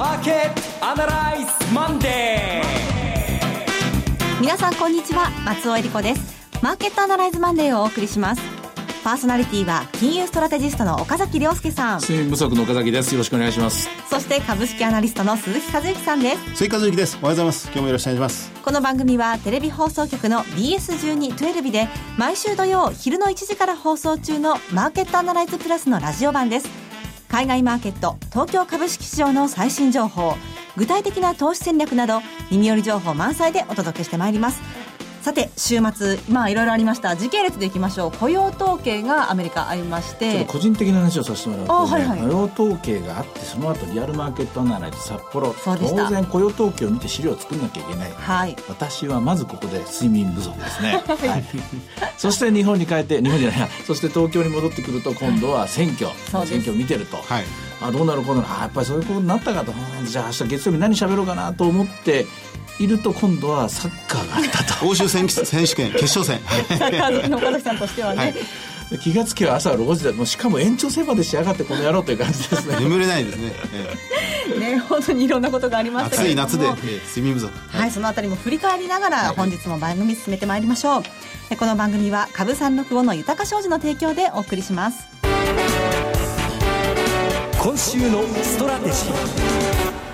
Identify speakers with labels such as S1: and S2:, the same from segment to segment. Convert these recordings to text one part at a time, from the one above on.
S1: マーケットアナライズマンデ
S2: ー。皆さんこんにちは。松尾英里子です。マーケットアナライズマンデーをお送りします。パーソナリティは金融ストラテジストの岡崎良介さん。
S3: 水不足の岡崎です。よろしくお願いします。
S2: そして株式アナリストの鈴木一之さんです。
S4: 鈴木一之です。おはようございます。今日もよろしくお願いします。
S2: この番組はテレビ放送局の BS1212 で毎週土曜昼の1時から放送中のマーケットアナライズプラスのラジオ版です海外マーケット東京株式市場の最新情報具体的な投資戦略など耳寄り情報満載でお届けしてまいります。さて週末まあいろいろありました。時系列でいきましょう。雇用統計がアメリカありまして。
S3: 個人的な話をさせてもらうと、ね、
S2: はいはい、
S3: 雇用統計があってその後リアルマーケットアナライズ札幌
S2: 当
S3: 然雇用統計を見て資料を作んなきゃいけない、
S2: はい、
S3: 私はまずここで睡眠不足ですね、はい、そして日本に帰って日本じゃないそして東京に戻ってくると今度は選挙、はい、選挙を見てると、はい、あどうなるこうなる。あやっぱりそういうことになったかと。じゃあ明日月曜日何喋ろうかなと思っていると今度はサッカーがあったと。
S4: 欧州選選手権決勝戦。
S2: サッカー好きの岡崎さんとしてはね、はい。
S3: 気がつけば朝6時だ。もうしかも延長戦まで仕上がってこの野郎という感じですね。
S4: 眠れないですね、
S2: ね本当にいろんなことがありました
S4: 暑い夏で、えー、睡眠不足。
S2: はい、はい、そのあたりも振り返りながら本日も番組進めてまいりましょう、はい、この番組は株三六五の豊か商事の提供でお送りします。
S1: 今週のストラテジー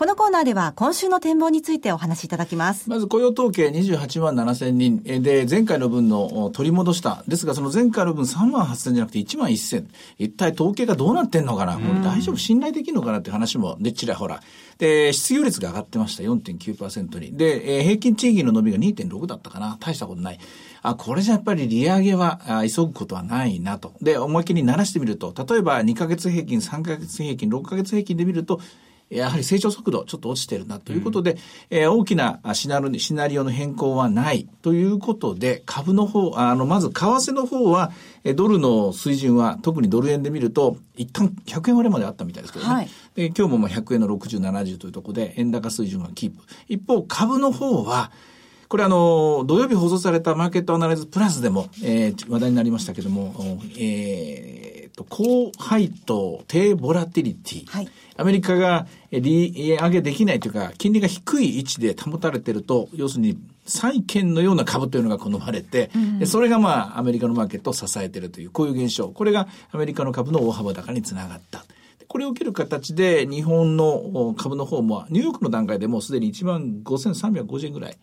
S2: このコーナーでは今週の展望についてお話しいただきます。
S3: まず雇用統計28万7千人で、前回の分の取り戻した。ですが、その前回の分3万8千じゃなくて1万1千。一体統計がどうなってんのかな？これ大丈夫信頼できるのかなって話も、でっちらほら。で、失業率が上がってました。4.9%に。で、平均賃金の伸びが2.6だったかな。大したことない。あ、これじゃやっぱり利上げは急ぐことはないなと。で、思いっきり鳴らしてみると、例えば2ヶ月平均、3ヶ月平均、6ヶ月平均で見ると、やはり成長速度ちょっと落ちてるなということで、うん、えー、大きなシナリシナリオの変更はないということで、株の方、あの、まず為替の方は、ドルの水準は特にドル円で見ると、一旦100円割れまであったみたいですけどね。はい、で今日もまあ100円の60、70というところで円高水準はキープ。一方、株の方は、これあの、土曜日放送されたマーケットアナライズプラスでも、えー、話題になりましたけども、えー、と、高配当、低ボラティリティ。はい、アメリカが利上げできないというか、金利が低い位置で保たれてると、要するに債券のような株というのが好まれて、うん、それがまあ、アメリカのマーケットを支えているという、こういう現象。これがアメリカの株の大幅高につながった。これを受ける形で、日本の株の方も、ニューヨークの段階でもうすでに1万5350円ぐらい。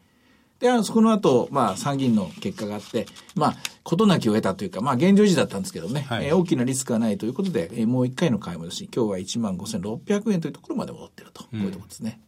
S3: で、そこの後、まあ、参議院の結果があって、まあ、事なきを得たというか、まあ、現状維持だったんですけどね、はい、えー、大きなリスクがないということで、えー、もう一回の買い戻し、今日は1万5600円というところまで戻っていると、うん、こういうところですね。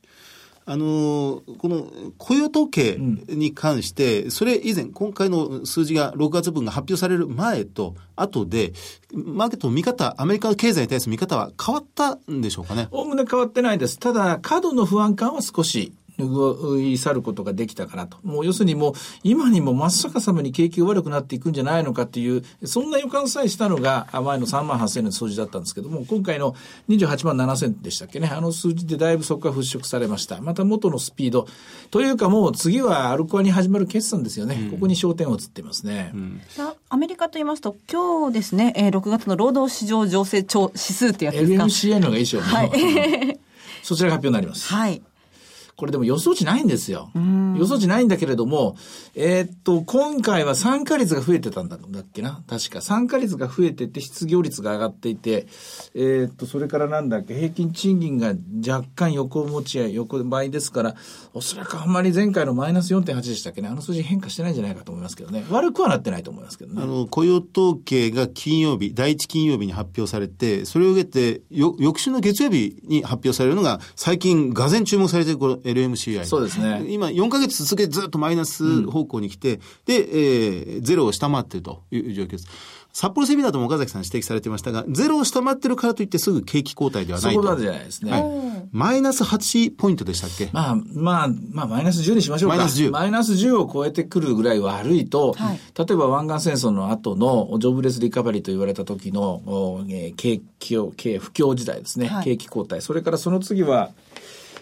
S4: あのこの雇用統計に関して、うん、それ以前、今回の数字が6月分が発表される前と後で、マーケットの見方、アメリカの経済に対する見方は変わったんでしょうかね？
S3: おおむね変わってないです。ただ、過度の不安感は少し拭い去ることができたかなと。もう要するにもう今にも真っ逆さまに景気が悪くなっていくんじゃないのかっていう、そんな予感さえしたのが前の3万8000円の数字だったんですけども、今回の28万7000でしたっけね、あの数字でだいぶそこが払拭されました。また元のスピード。というかもう次はアルコアに始まる決算ですよね。うん、ここに焦点を移ってますね。うん、
S2: アメリカと言いますと、今日ですね、えー、6月の労働市場情勢指数ってやつですか
S3: ？LMCA の方がいいでしょうね。はい。そちらが発表になります。
S2: はい。
S3: これでも予想値ないんですよ。予想値ないんだけれども、えー、っと、今回は参加率が増えてたんだっけな？確か。参加率が増えてて、失業率が上がっていて、えー、っと、それからなんだっけ、平均賃金が若干横持ちや横ばいですから、おそらくあんまり前回のマイナス4.8でしたっけね、あの数字変化してないんじゃないかと思いますけどね。悪くはなってないと思いますけどね。
S4: あの、雇用統計が金曜日、第一金曜日に発表されて、それを受けて、よ翌週の月曜日に発表されるのが、最近、がぜん注目されているこの LMCI。
S3: そうですね。
S4: 今、4か月続けてずっとマイナス方向に来て、うん、で、えー、ゼロを下回っているという状況です。札幌セミナーとも岡崎さん指摘されてましたが、ゼロを下回ってるからといってすぐ景気後退ではないと。
S3: そうなんじゃないですね。はい。
S4: マイナス8ポイントでしたっけ？
S3: まあ、まあ、まあ、マイナス10にしましょうか。マイナス10。マイナス10を超えてくるぐらい悪いと、はい、例えば湾岸戦争の後のジョブレスリカバリーと言われた時の、えー、景気を、景不況時代ですね。はい、景気後退。それからその次は、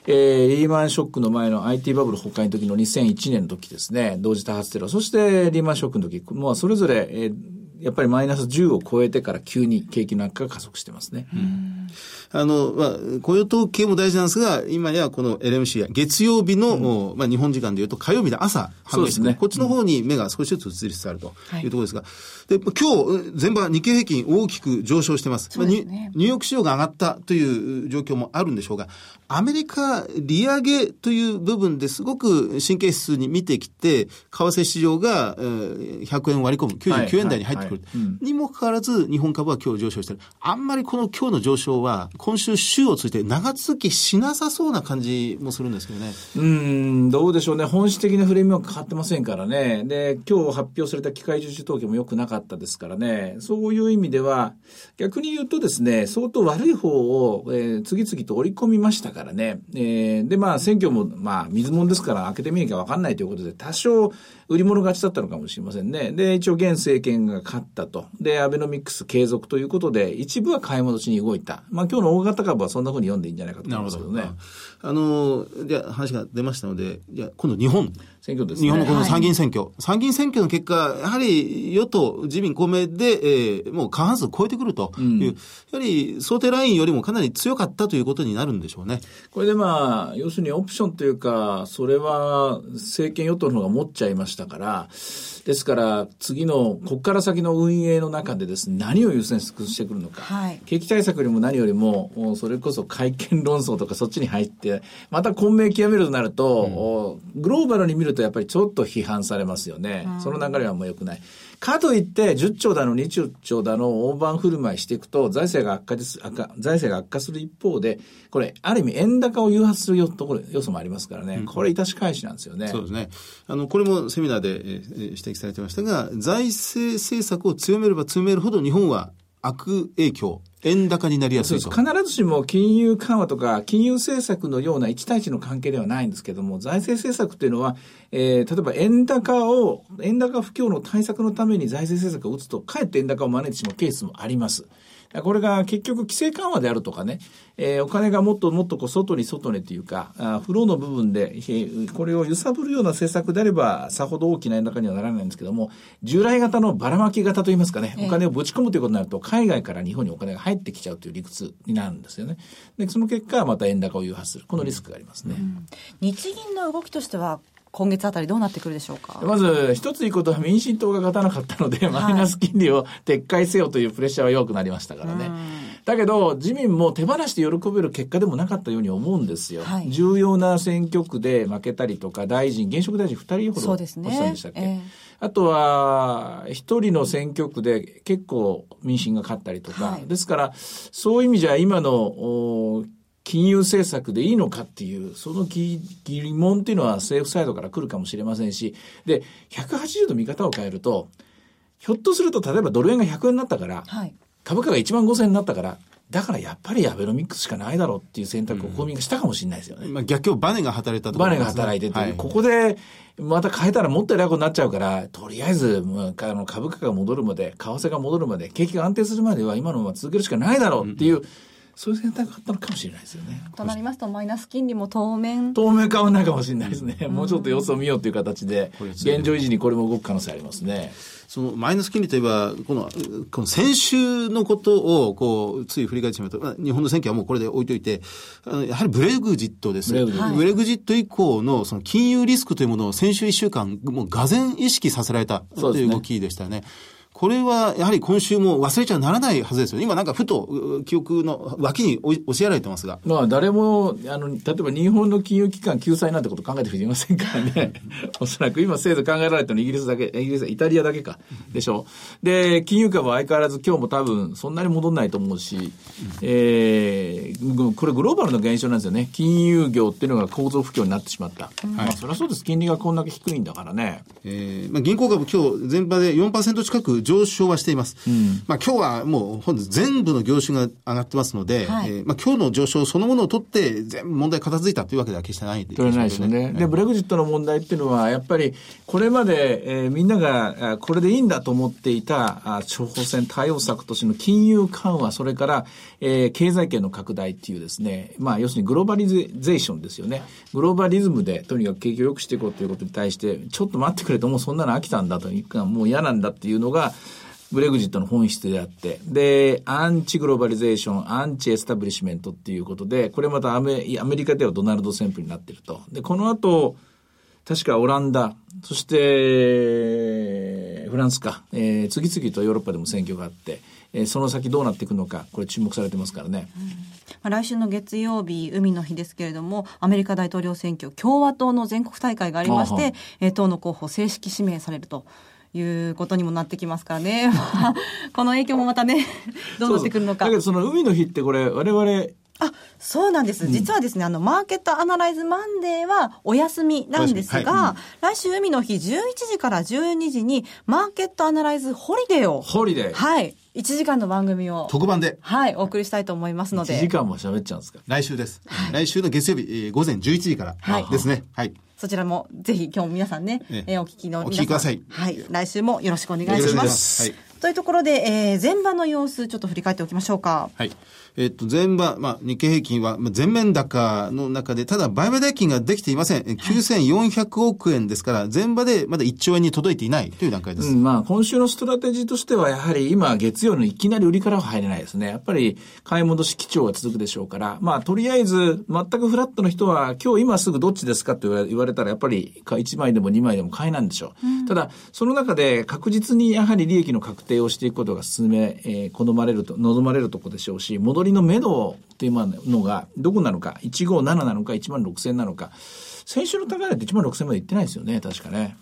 S3: えー、リーマンショックの前の IT バブル崩壊の時の2001年の時ですね、同時多発テロ、そしてリーマンショックの時、まあそれぞれ、えーやっぱりマイナス10を超えてから急に景気の悪化が加速してますね。
S4: あの、まあ、雇用統計も大事なんですが、今やこの LMC や月曜日の、まあ、日本時間でいうと火曜日の朝
S3: そうですね。
S4: こっちの方に目が少しずつ移りつつあるとい。うところですが、で、今日、全場日経平均大きく上昇してます。
S2: すね。
S4: まあニニューヨーク市場が上がったという状況もあるんでしょうが、アメリカ利上げという部分ですごく神経質に見てきて、為替市場がえー100円割り込む、99円台に入ってくる
S3: はいうん。
S4: にもかかわらず、日本株は今日上昇してる。あんまりこの今日の上昇は、今週週を通じて長続きしなさそうな感じもするんですけどね。
S3: うーん、どうでしょうね。本質的なフレームは変わってませんからね。で、今日発表された機械受注統計も良くなかったですからね。そういう意味では、逆に言うとですね、相当悪い方を、えー次々と織り込みましたからね。えーで、まあ、選挙も、まあ、水物ですから、開けてみなきゃ分かんないということで、多少、売り物勝ちだったのかもしれませんね。で、一応、現政権が勝ったと。で、アベノミクス継続ということで、一部は買い戻しに動いた。まあ、今日の大型株はそんな風に読んでいいんじゃないかと思いますけどね。
S4: あの、じゃ話が出ましたので、じゃ今度日本。
S3: 選挙ですね。
S4: 日本のこの参議院選挙、参議院選挙の結果、やはり与党、自民、公明で、えーもう過半数超えてくるという、やはり想定ラインよりもかなり強かったということになるんでしょうね。
S3: これでまあ、要するにオプションというか、それは政権与党の方が持っちゃいましたから、ですから次の、ここから先の運営の中でですね、何を優先してくるのか。
S2: はい
S3: 景気対策よりも何よりも、もうそれこそ改憲論争とかそっちに入って、また混迷極めるとなると、おグローバルに見るとやっぱりちょっと批判されますよね。その流れはもう良くない。かといって、10兆だの20兆だの大盤振る舞いしていくと、財政が悪化です、悪化、財政が悪化する一方で、これ、ある意味円高を誘発するよところ、要素もありますからね。これ、致し返しなんですよね。
S4: そうですね。あの、これもセミナーで、えー指摘されてましたが、財政政策を強めれば強めるほど日本は悪影響、円高になりやすいと。
S3: 必ずしも金融緩和とか金融政策のような1対1の関係ではないんですけども、財政政策というのは、えー例えば円高を、円高不況の対策のために財政政策を打つと、かえって円高を招いてしまうケースもあります。これが結局規制緩和であるとかね、えーお金がもっともっとこう外に外にというか、あフローの部分で、えーこれを揺さぶるような政策であれば、さほど大きな円高にはならないんですけども、従来型のばらまき型といいますかね、お金をぶち込むということになると、海外から日本にお金が入ってきちゃうという理屈になるんですよね。で、その結果、また円高を誘発する。このリスクがありますね。
S2: 日銀の動きとしては今月あたりどうなってくるでしょうか？
S3: まず、一ついいことは民進党が勝たなかったので、マイナス金利を撤回せよというプレッシャーは弱くなりましたからね。だけど、自民も手放して喜べる結果でもなかったように思うんですよ。
S2: はい。
S3: 重要な選挙区で負けたりとか、大臣、現職大臣2人ほど
S2: そうですね。
S3: 落ちたんでしたっけ、
S2: ええ。
S3: あとは、一人の選挙区で結構民進が勝ったりとか、
S2: はい。
S3: ですから、そういう意味じゃ今の、お金融政策でいいのかっていう、その疑疑問っていうのは政府サイドから来るかもしれませんし、で、180度見方を変えると、ひょっとすると、例えばドル円が100円になったから、
S2: はい。
S3: 株価が1万5000円になったから、だからやっぱりアベノミクスしかないだろうっていう選択を公民がしたかもしれないですよね。
S4: まあ、逆境バネが働いたとこ
S3: バネが働いてて、
S4: はい。
S3: ここでまた変えたらもっと偉いことになっちゃうから、とりあえず、まああの株価が戻るまで、為替が戻るまで、景気が安定するまでは今のまま続けるしかないだろうっていう、そういう選択があったのかもしれないですよね。
S2: となりますとマイナス金利も当面
S3: 当面変わらないかもしれないですね。もうちょっと様子を見ようという形で、現状維持にこれも動く可能性ありますね。
S4: そのマイナス金利といえば、この、この先週のことを、こう、つい振り返ってしまうと、まあ日本の選挙はもうこれで置いといて、やはりブレグジットです。
S3: ブレグジット
S4: ブレグジット以降の、その金融リスクというものを先週1週間、もうがぜ意識させられたという動きでしたね。これはやはり今週も忘れちゃならないはずですよ。今なんかふとう記憶の脇に押しやられてますが。
S3: まあ誰も、あの、例えば日本の金融機関救済なんてこと考えていませんからね。おそらく今制度考えられたのイギリスだけ、イギリス、イタリアだけか。でしょ。で、金融株は相変わらず今日も多分そんなに戻んないと思うし、えー、これグローバルの現象なんですよね。金融業っていうのが構造不況になってしまった。まあそりゃそうです。金利がこんだけ低いんだからね。
S4: えーまあ、銀行株今日全場で4%近く上昇はしています。まあ今日はもう本日全部の業種が上がってますので、
S2: はい
S4: えーまあ今日の上昇そのものを取って全部問題片付いたというわけでは決してないでしょ
S3: 取
S4: う
S3: れないですよね。で、ブレグジットの問題っていうのは、やっぱり、これまで、えーみんなが、あこれでいいんだと思っていた、あ処方箋対応策としての金融緩和、それから、えー経済圏の拡大っていうですね、まあ、要するにグローバリゼーションですよね。グローバリズムで、とにかく景気を良くしていこうということに対して、ちょっと待ってくれと、もうそんなの飽きたんだというか、もう嫌なんだっていうのが、ブレグジットの本質であって、で、アンチグローバリゼーション、アンチエスタブリッシュメントっていうことで、これまたアメアメリカではドナルド旋風になってると。で、この後、確かオランダ、そして、フランスか、えー次々とヨーロッパでも選挙があって、えーその先どうなっていくのか、これ注目されてますからね。
S2: まあ来週の月曜日、海の日ですけれども、アメリカ大統領選挙、共和党の全国大会がありまして、えー党の候補正式指名されると。いうことにもなってきますからね。ま あこの影響もまたね、どうなってくるのか。
S3: そうそうだけどその海の日ってこれ、我々、
S2: あ、そうなんです。実はですね、あの、マーケットアナライズマンデーはお休みなんですが、
S4: お休みは
S2: 来週海の日11時から12時に、マーケットアナライズホリデーを、
S3: ホリデー。
S2: はい、1時間の番組を、
S4: 特番で、
S2: はい、お送りしたいと思いますの
S3: 1時
S2: で、
S3: 間も喋っちゃうんですか？
S4: 来週です。来週の月曜日、えー午前11時から
S2: はい
S4: ですね。はい。
S2: そちらもぜひ今日皆さんね、
S4: ええ
S2: えーお聞きの皆さん。
S4: お聞きください
S2: はい、来週もよろしくお願いします。
S4: ますはい
S2: というところで、えー、前場の様子ちょっと振り返っておきましょうか。
S4: はい。えっと、前場、まあ、日経平均は、まあ、全面高の中で、ただ、売買代金ができていません。え9400億円ですから、前場でまだ1兆円に届いていないという段階です。
S3: うん、まあ、今週のストラテジーとしては、やはり今、月曜のいきなり売りからは入れないですね。やっぱり、買い戻し基調が続くでしょうから、まあ、とりあえず、全くフラットの人は、今日今すぐどっちですかって言われ言われたら、やっぱり、1枚でも2枚でも買いなんでしょう。ただ、その中で確実にやはり利益の確定をしていくことが進め、えー好まれると、望まれるところでしょうし、戻りの目処っていうのが、どこなのか、157なのか、1万6000なのか、先週の高値って1万6000まで行ってないですよね、確かね。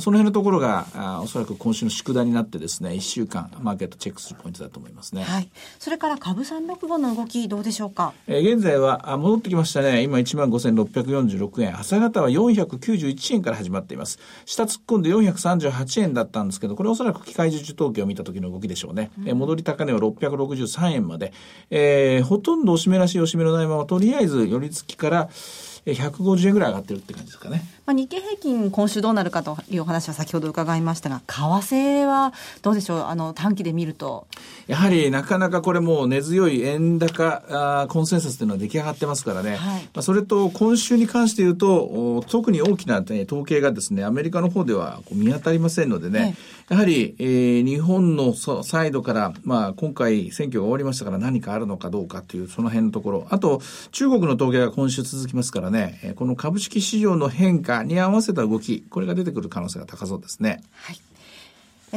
S3: その辺のところが、あおそらく今週の宿題になってですね、1週間、マーケットチェックするポイントだと思いますね。
S2: はい。それから株365の動きどうでしょうか？
S3: えー現在はあ戻ってきましたね。今15,646円。朝方は491円から始まっています。下突っ込んで438円だったんですけど、これおそらく機械受注統計を見た時の動きでしょうね。えー戻り高値は663円まで。えーほとんどおしめらしいおしめのないまま、とりあえず寄り付きからえー150円ぐらい上がってるって感じですかね。
S2: まあ、日経平均今週どうなるかというお話は先ほど伺いましたが、為替はどうでしょう？あの、短期で見ると。
S3: やはりなかなかこれもう根強い円高あーコンセンサスというのは出来上がってますからね。
S2: はい
S3: まあ、それと今週に関して言うと、お特に大きな、ね、統計がですね、アメリカの方では見当たりませんのでね、やはり、えー日本のそサイドから、まあ今回選挙が終わりましたから何かあるのかどうかというその辺のところ。あと、中国の統計が今週続きますからね、えこの株式市場の変化に合わせた動き、これが出てくる可能性が高そうですね。
S2: はい。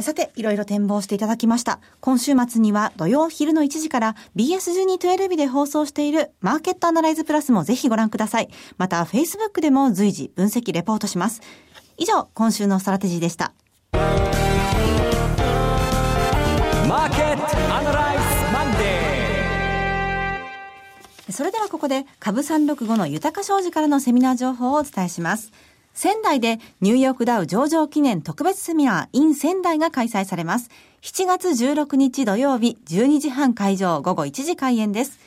S2: さて、いろいろ展望していただきました。今週末には土曜昼の1時から BS1212 で放送しているマーケットアナライズプラスもぜひご覧ください。また、Facebook でも随時分析レポートします。以上、今週のストラテジーでした。それではここで株365の豊か商事からのセミナー情報をお伝えします。仙台でニューヨークダウ上場記念特別セミナー in 仙台が開催されます。7月16日土曜日12時半会場午後1時開演です。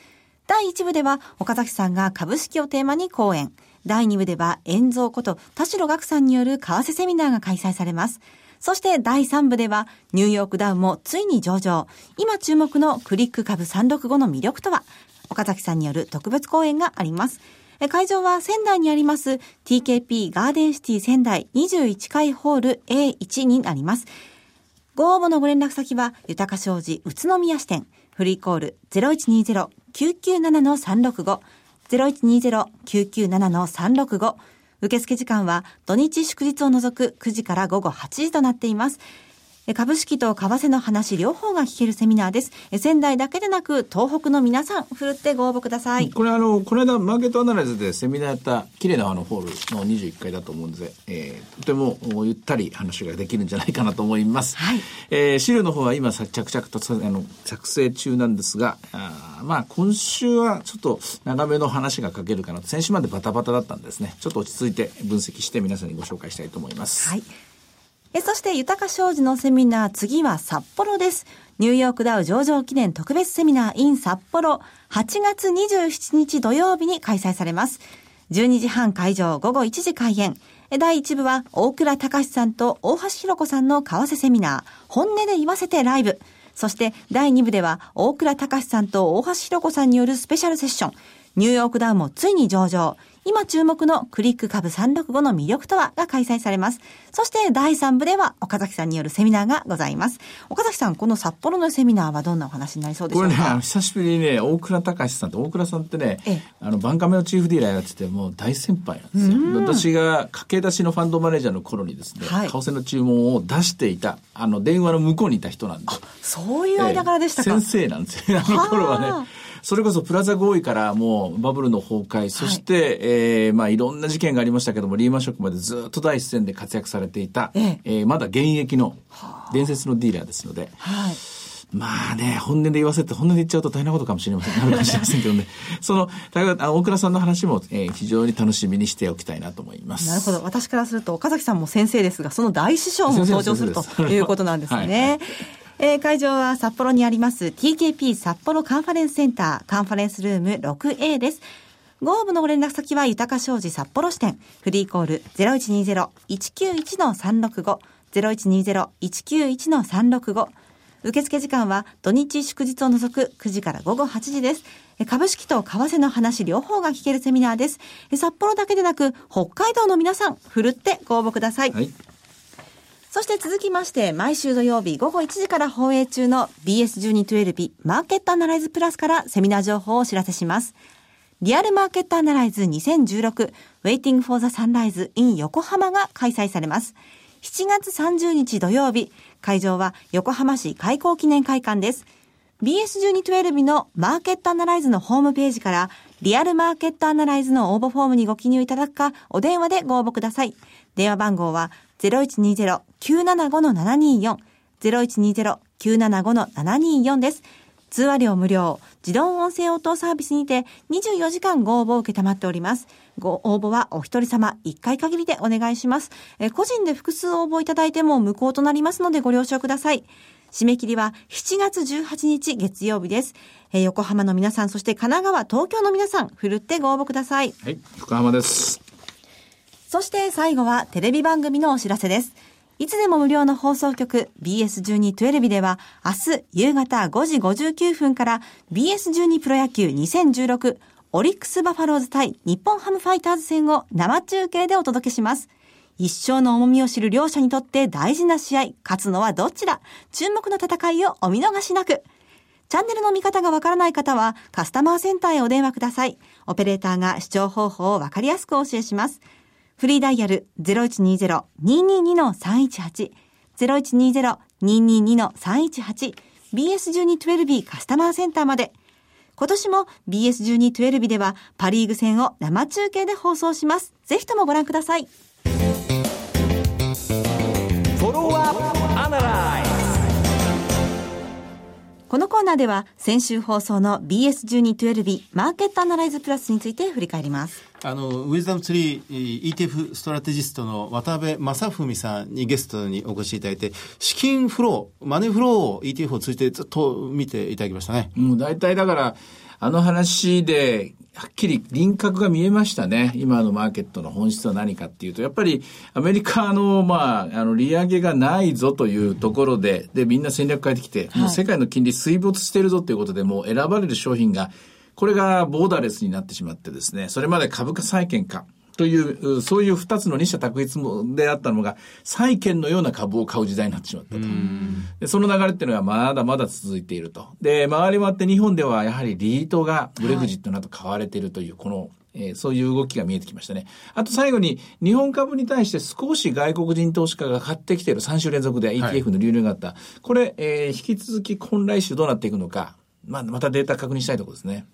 S2: 第1部では岡崎さんが株式をテーマに講演。第2部では遠蔵こと田代岳さんによる為替セミナーが開催されます。そして第3部ではニューヨークダウもついに上場。今注目のクリック株365の魅力とは？岡崎さんによる特別講演があります。会場は仙台にあります TKP ガーデンシティ仙台21階ホール A1 になります。ご応募のご連絡先は、豊か商事宇都宮支店、フリーコール0120-997-365、0120-997-365、受付時間は土日祝日を除く9時から午後8時となっています。え株式と為替の話両方が聞けるセミナーです。え仙台だけでなく東北の皆さん、ふるってご応募ください。
S3: これあの、この間マーケットアナライズでセミナーやった綺麗なあのホールの21階だと思うんで、えーとてもおゆったり話ができるんじゃないかなと思います。
S2: はい
S3: えー資料の方は今さ着々とさあの作成中なんですが、あーまあ今週はちょっと長めの話が書けるかなと。先週までバタバタだったんですね。ちょっと落ち着いて分析して皆さんにご紹介したいと思います。
S2: はい。え、そして、豊か商事のセミナー、次は札幌です。ニューヨークダウ上場記念特別セミナー in 札幌、8月27日土曜日に開催されます。12時半会場、午後1時開演。第1部は、大倉隆さんと大橋弘子さんの為替セミナー、本音で言わせてライブ。そして、第2部では、大倉隆さんと大橋弘子さんによるスペシャルセッション、ニューヨークダウもついに上場。今注目のクリック株365の魅力とはが開催されます。そして第3部では岡崎さんによるセミナーがございます。岡崎さん、この札幌のセミナーはどんなお話になりそうでしょうか？
S3: これね、久しぶりにね、大倉隆さんって、大倉さんってね
S2: ええ、
S3: あの、バンカメのチーフディーラーやってて、もう大先輩なんですよ。私が駆け出しのファンドマネージャーの頃にですね、
S2: はい
S3: 為替の注文を出していた、あの、電話の向こうにいた人なんで。
S2: そういう間柄でしたか。
S3: ええ先生なんですよ、あの頃は
S2: はあ
S3: ね。それこそプラザ合意からもうバブルの崩壊、そして、えーまあいろんな事件がありましたけども、リーマンショックまでずっと第一線で活躍されていた、
S2: ええ
S3: えーまだ現役の伝説のディーラーですので、
S2: はい。
S3: まあね、本音で言わせて、本音で言っちゃうと大変なことかもしれません、なるかもしれませんけどね。その、大倉さんの話も、えー非常に楽しみにしておきたいなと思います。
S2: なるほど。私からすると、岡崎さんも先生ですが、その大師匠も登場するということなんです
S3: はい
S2: ね。えー会場は札幌にあります TKP 札幌カンファレンスセンターカンファレンスルーム 6A です。ご応募のご連絡先は豊か商事札幌支店。フリーコール0120-191-365。0120-191-365。受付時間は土日祝日を除く9時から午後8時です。え株式と為替の話両方が聞けるセミナーです。え札幌だけでなく北海道の皆さん、ふるってご応募ください。
S3: はい。
S2: そして続きまして、毎週土曜日午後1時から放映中の BS1212 マーケットアナライズプラスからセミナー情報をお知らせします。リアルマーケットアナライズ2016 Waiting for the Sunrise in 横浜が開催されます。7月30日土曜日、会場は横浜市開港記念会館です。BS1212 のマーケットアナライズのホームページから、リアルマーケットアナライズの応募フォームにご記入いただくか、お電話でご応募ください。電話番号は0120-975-724、0120-975-724です。通話料無料、自動音声応答サービスにて24時間ご応募を受けたまっております。ご応募はお一人様1回限りでお願いします。えー個人で複数応募いただいても無効となりますのでご了承ください。締め切りは7月18日月曜日です。えー横浜の皆さん、そして神奈川、東京の皆さん、ふるってご応募ください。
S3: はい。横浜です。
S2: そして最後はテレビ番組のお知らせです。いつでも無料の放送局 BS1212 では明日夕方5時59分から BS12 プロ野球2016オリックスバファローズ対日本ハムファイターズ戦を生中継でお届けします。一生の重みを知る両者にとって大事な試合、勝つのはどちら注目の戦いをお見逃しなく。チャンネルの見方がわからない方はカスタマーセンターへお電話ください。オペレーターが視聴方法をわかりやすくお教えします。フリーダイヤル0120-222-318 0120-222-318 BS1212 カスタマーセンターまで。今年も BS1212 ではパリーグ戦を生中継で放送します。ぜひともご覧ください。このコーナーでは先週放送の BS1212 マーケットアナライズプラスについて振り返ります。
S4: あの、ウィズダムツリー ETF ストラテジストの渡辺正文さんにゲストにお越しいただいて、資金フロー、マネーフローを ETF を通じてずっと見ていただきましたね。
S3: もう大体だから、あの話で、はっきり輪郭が見えましたね。今のマーケットの本質は何かっていうと、やっぱりアメリカの、まあ、あの、利上げがないぞというところで、で、みんな戦略変えてきて、もう世界の金利水没してるぞということで、もう選ばれる商品が、これがボーダーレスになってしまってですね、それまで株価債券か、という、そういう二つの二者択一であったのが、債券のような株を買う時代になってしまったと。でその流れっていうのはまだまだ続いていると。で、回り回って日本ではやはりリートがブレグジットなど買われているという、この、えーそういう動きが見えてきましたね。あと最後に、日本株に対して少し外国人投資家が買ってきている3週連続で ETF の流入があった。これ、えー引き続き今来週どうなっていくのか、まあ、またデータ確認したいところですね。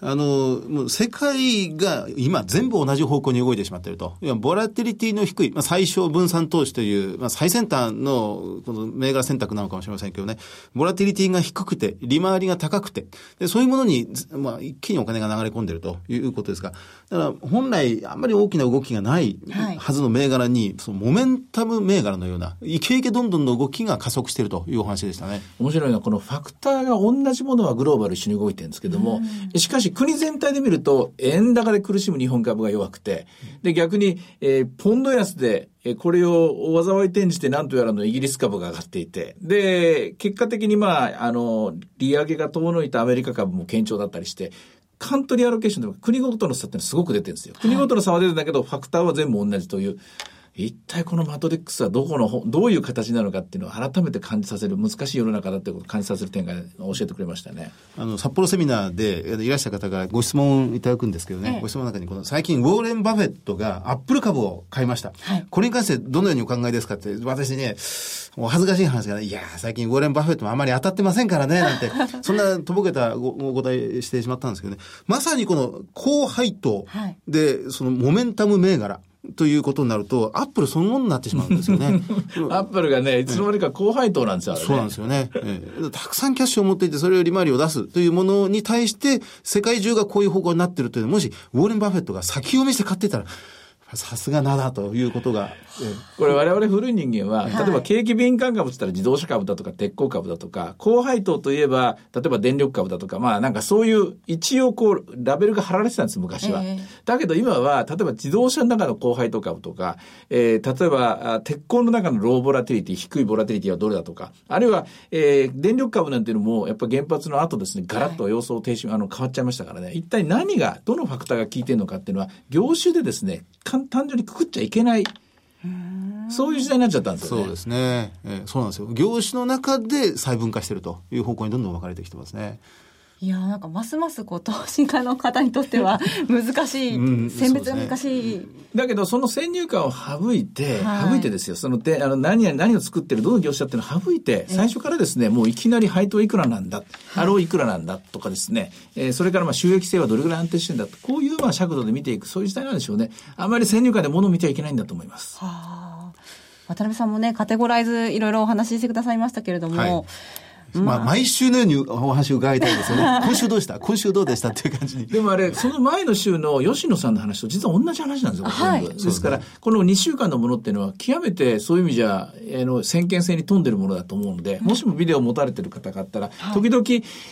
S4: あの、もう世界が今全部同じ方向に動いてしまっていると。いや、ボラティリティの低い、まあ、最小分散投資という、まあ、最先端の、この銘柄選択なのかもしれませんけどね。ボラティリティが低くて、利回りが高くて、でそういうものに、まあ、一気にお金が流れ込んでいるということですが、だから本来あんまり大きな動きがない
S2: はい
S4: はずの銘柄に、そのモメンタム銘柄のような、イケイケどんどんの動きが加速しているというお話でしたね。
S3: 面白いのは、このファクターが同じものはグローバル一緒に動いてるんですけども、しかし国全体で見ると、円高で苦しむ日本株が弱くて、で、逆に、えーポンド安で、えーこれを災い転じて何とやらのイギリス株が上がっていて、で、結果的にまあ、あの、利上げが遠のいたアメリカ株も堅調だったりして、カントリーアロケーションでも国ごとの差ってすごく出てるんですよ。国ごとの差は出てるんだけど、ファクターは全部同じという。一体このマトリックスはどこの、どういう形なのかっていうのを改めて感じさせる、難しい世の中だってことを感じさせる点が教えてくれましたね。
S4: あの、札幌セミナーでいらした方からご質問いただくんですけどね、ええ、ご質問の中にこの最近ウォーレン・バフェットがアップル株を買いました。はい、これに関してどのようにお考えですかって、私ね、お恥ずかしい話がね、いや最近ウォーレン・バフェットもあまり当たってませんからね、なんて、そんなとぼけたごお答えしてしまったんですけどね、まさにこの高配当で、はい、そのモメンタム銘柄、ということになると、アップルそのものになってしまうんですよね。
S3: アップルがね、いつの間にか高配当なんですよ、ね、
S4: そうなんですよね、ええ。たくさんキャッシュを持っていて、それを利回りを出すというものに対して、世界中がこういう方向になってるというのもし、ウォーレン・バフェットが先読みして買ってたら、さすがなだということが。
S3: これ我々古い人間は、例えば景気敏感株って言ったら自動車株だとか鉄鋼株だとか、高配当といえば、例えば電力株だとか、まあなんかそういう一応こう、ラベルが貼られてたんです、昔は。えー、だけど今は、例えば自動車の中の高配当株とか、えー、例えば鉄鋼の中のローボラティリティ、低いボラティリティはどれだとか、あるいは、えー、電力株なんていうのも、やっぱ原発の後ですね、ガラッと様相停止、あの変わっちゃいましたからね、一体何が、どのファクターが効いてるのかっていうのは、業種でですね、単純にくくっちゃいけない。そういう時代になっちゃったんですよ
S4: ね。そうですね。えー、そうなんですよ。業種の中で細分化してるという方向にどんどん分かれてきてますね。
S2: いやなんかますますこう投資家の方にとっては 難しい、うん、選別が難しい、ね、
S3: だけどその先入観を省いて、はい、省いてですよ。そのであの何や何を作ってるどの業者っていうのを省いて最初からですねもういきなり配当いくらなんだ、ハローいくらなんだとかですね、えー、それからまあ収益性はどれぐらい安定してるんだとこういうまあ尺度で見ていくそういう時代なんでしょうね。あまり先入観で物を見てはいけないんだと思います。はあ。
S2: 渡辺さんもねカテゴライズいろいろお話ししてくださいましたけれども、はい
S4: まあ、毎週のようにお話を伺いたいですよね。今週どうした？今週どうでした？っていう感じに。
S3: でもあれ、その前の週の吉野さんの話と実は同じ話なんですよ、はい、ですから、この2週間のものっていうのは、極めてそういう意味じゃ、あの、先見性に富んでるものだと思うので、もしもビデオを持たれてる方があったら、時々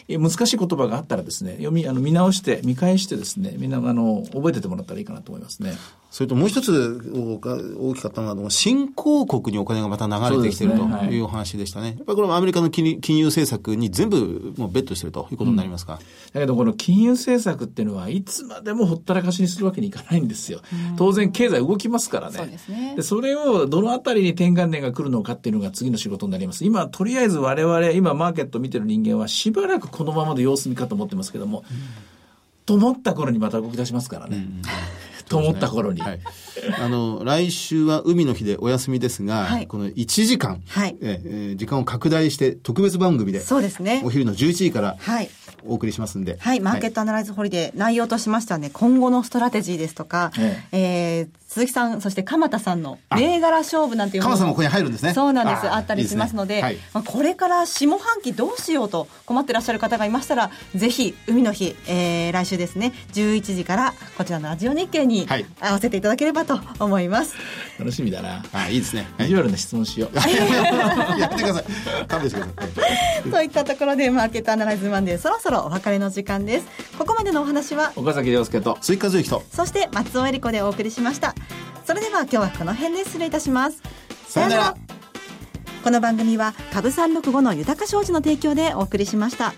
S3: 難しい言葉があったらですね、読み、あの、見直して、見返してですね、みんな、あの、覚えててもらったらいいかなと思いますね。
S4: それともう一つ大きかったのは、新興国にお金がまた流れてきてるというお話でしたね。ねはい、やっぱりこれもアメリカの金融政策に全部もうベットしてるということになりますか、うん、
S3: だけどこの金融政策っていうのはいつまでもほったらかしにするわけにいかないんですよ。当然経済動きますからね。そうですね。で、それをどのあたりに転換点が来るのかっていうのが次の仕事になります。今、とりあえず我々、今マーケット見てる人間はしばらくこのままで様子見かと思ってますけども、うん、と思った頃にまた動き出しますからね。うんと思った頃に。はい、
S4: あの、来週は海の日でお休みですが、はい、この1時間、はい、えー、時間を拡大して特別番組で、
S2: そうですね。
S4: お昼の11時から、はい。お送りしますんで。
S2: はい、マーケットアナライズホリデー、内容としましてはね、今後のストラテジーですとか、えー、鈴木さん、そして鎌田さんの銘柄勝負なんていう
S4: 鎌田さんもここに入るんですね。
S2: そうなんです。あったりしますので、いいでねはい、まあ、これから下半期どうしようと困ってらっしゃる方がいましたら、ぜひ、海の日、えー、来週ですね、11時からこちらのラジオ日経に合わせていただければと思います。
S3: 楽しみだな。
S4: あ、いいですね。
S3: 意地悪な質問しよう。
S4: やってください。勘弁してくださ
S2: い。といったところで、マーケットアナライズマンデー、そろそろお別れの時間です。ここまでのお話は、
S3: 岡崎亮介と、
S4: 追加随と、
S2: そして松尾恵理子でお送りしました。それでは今日はこの辺で失礼いたします。
S4: さよなら。
S2: この番組は株三六五の豊か商事の提供でお送りしました。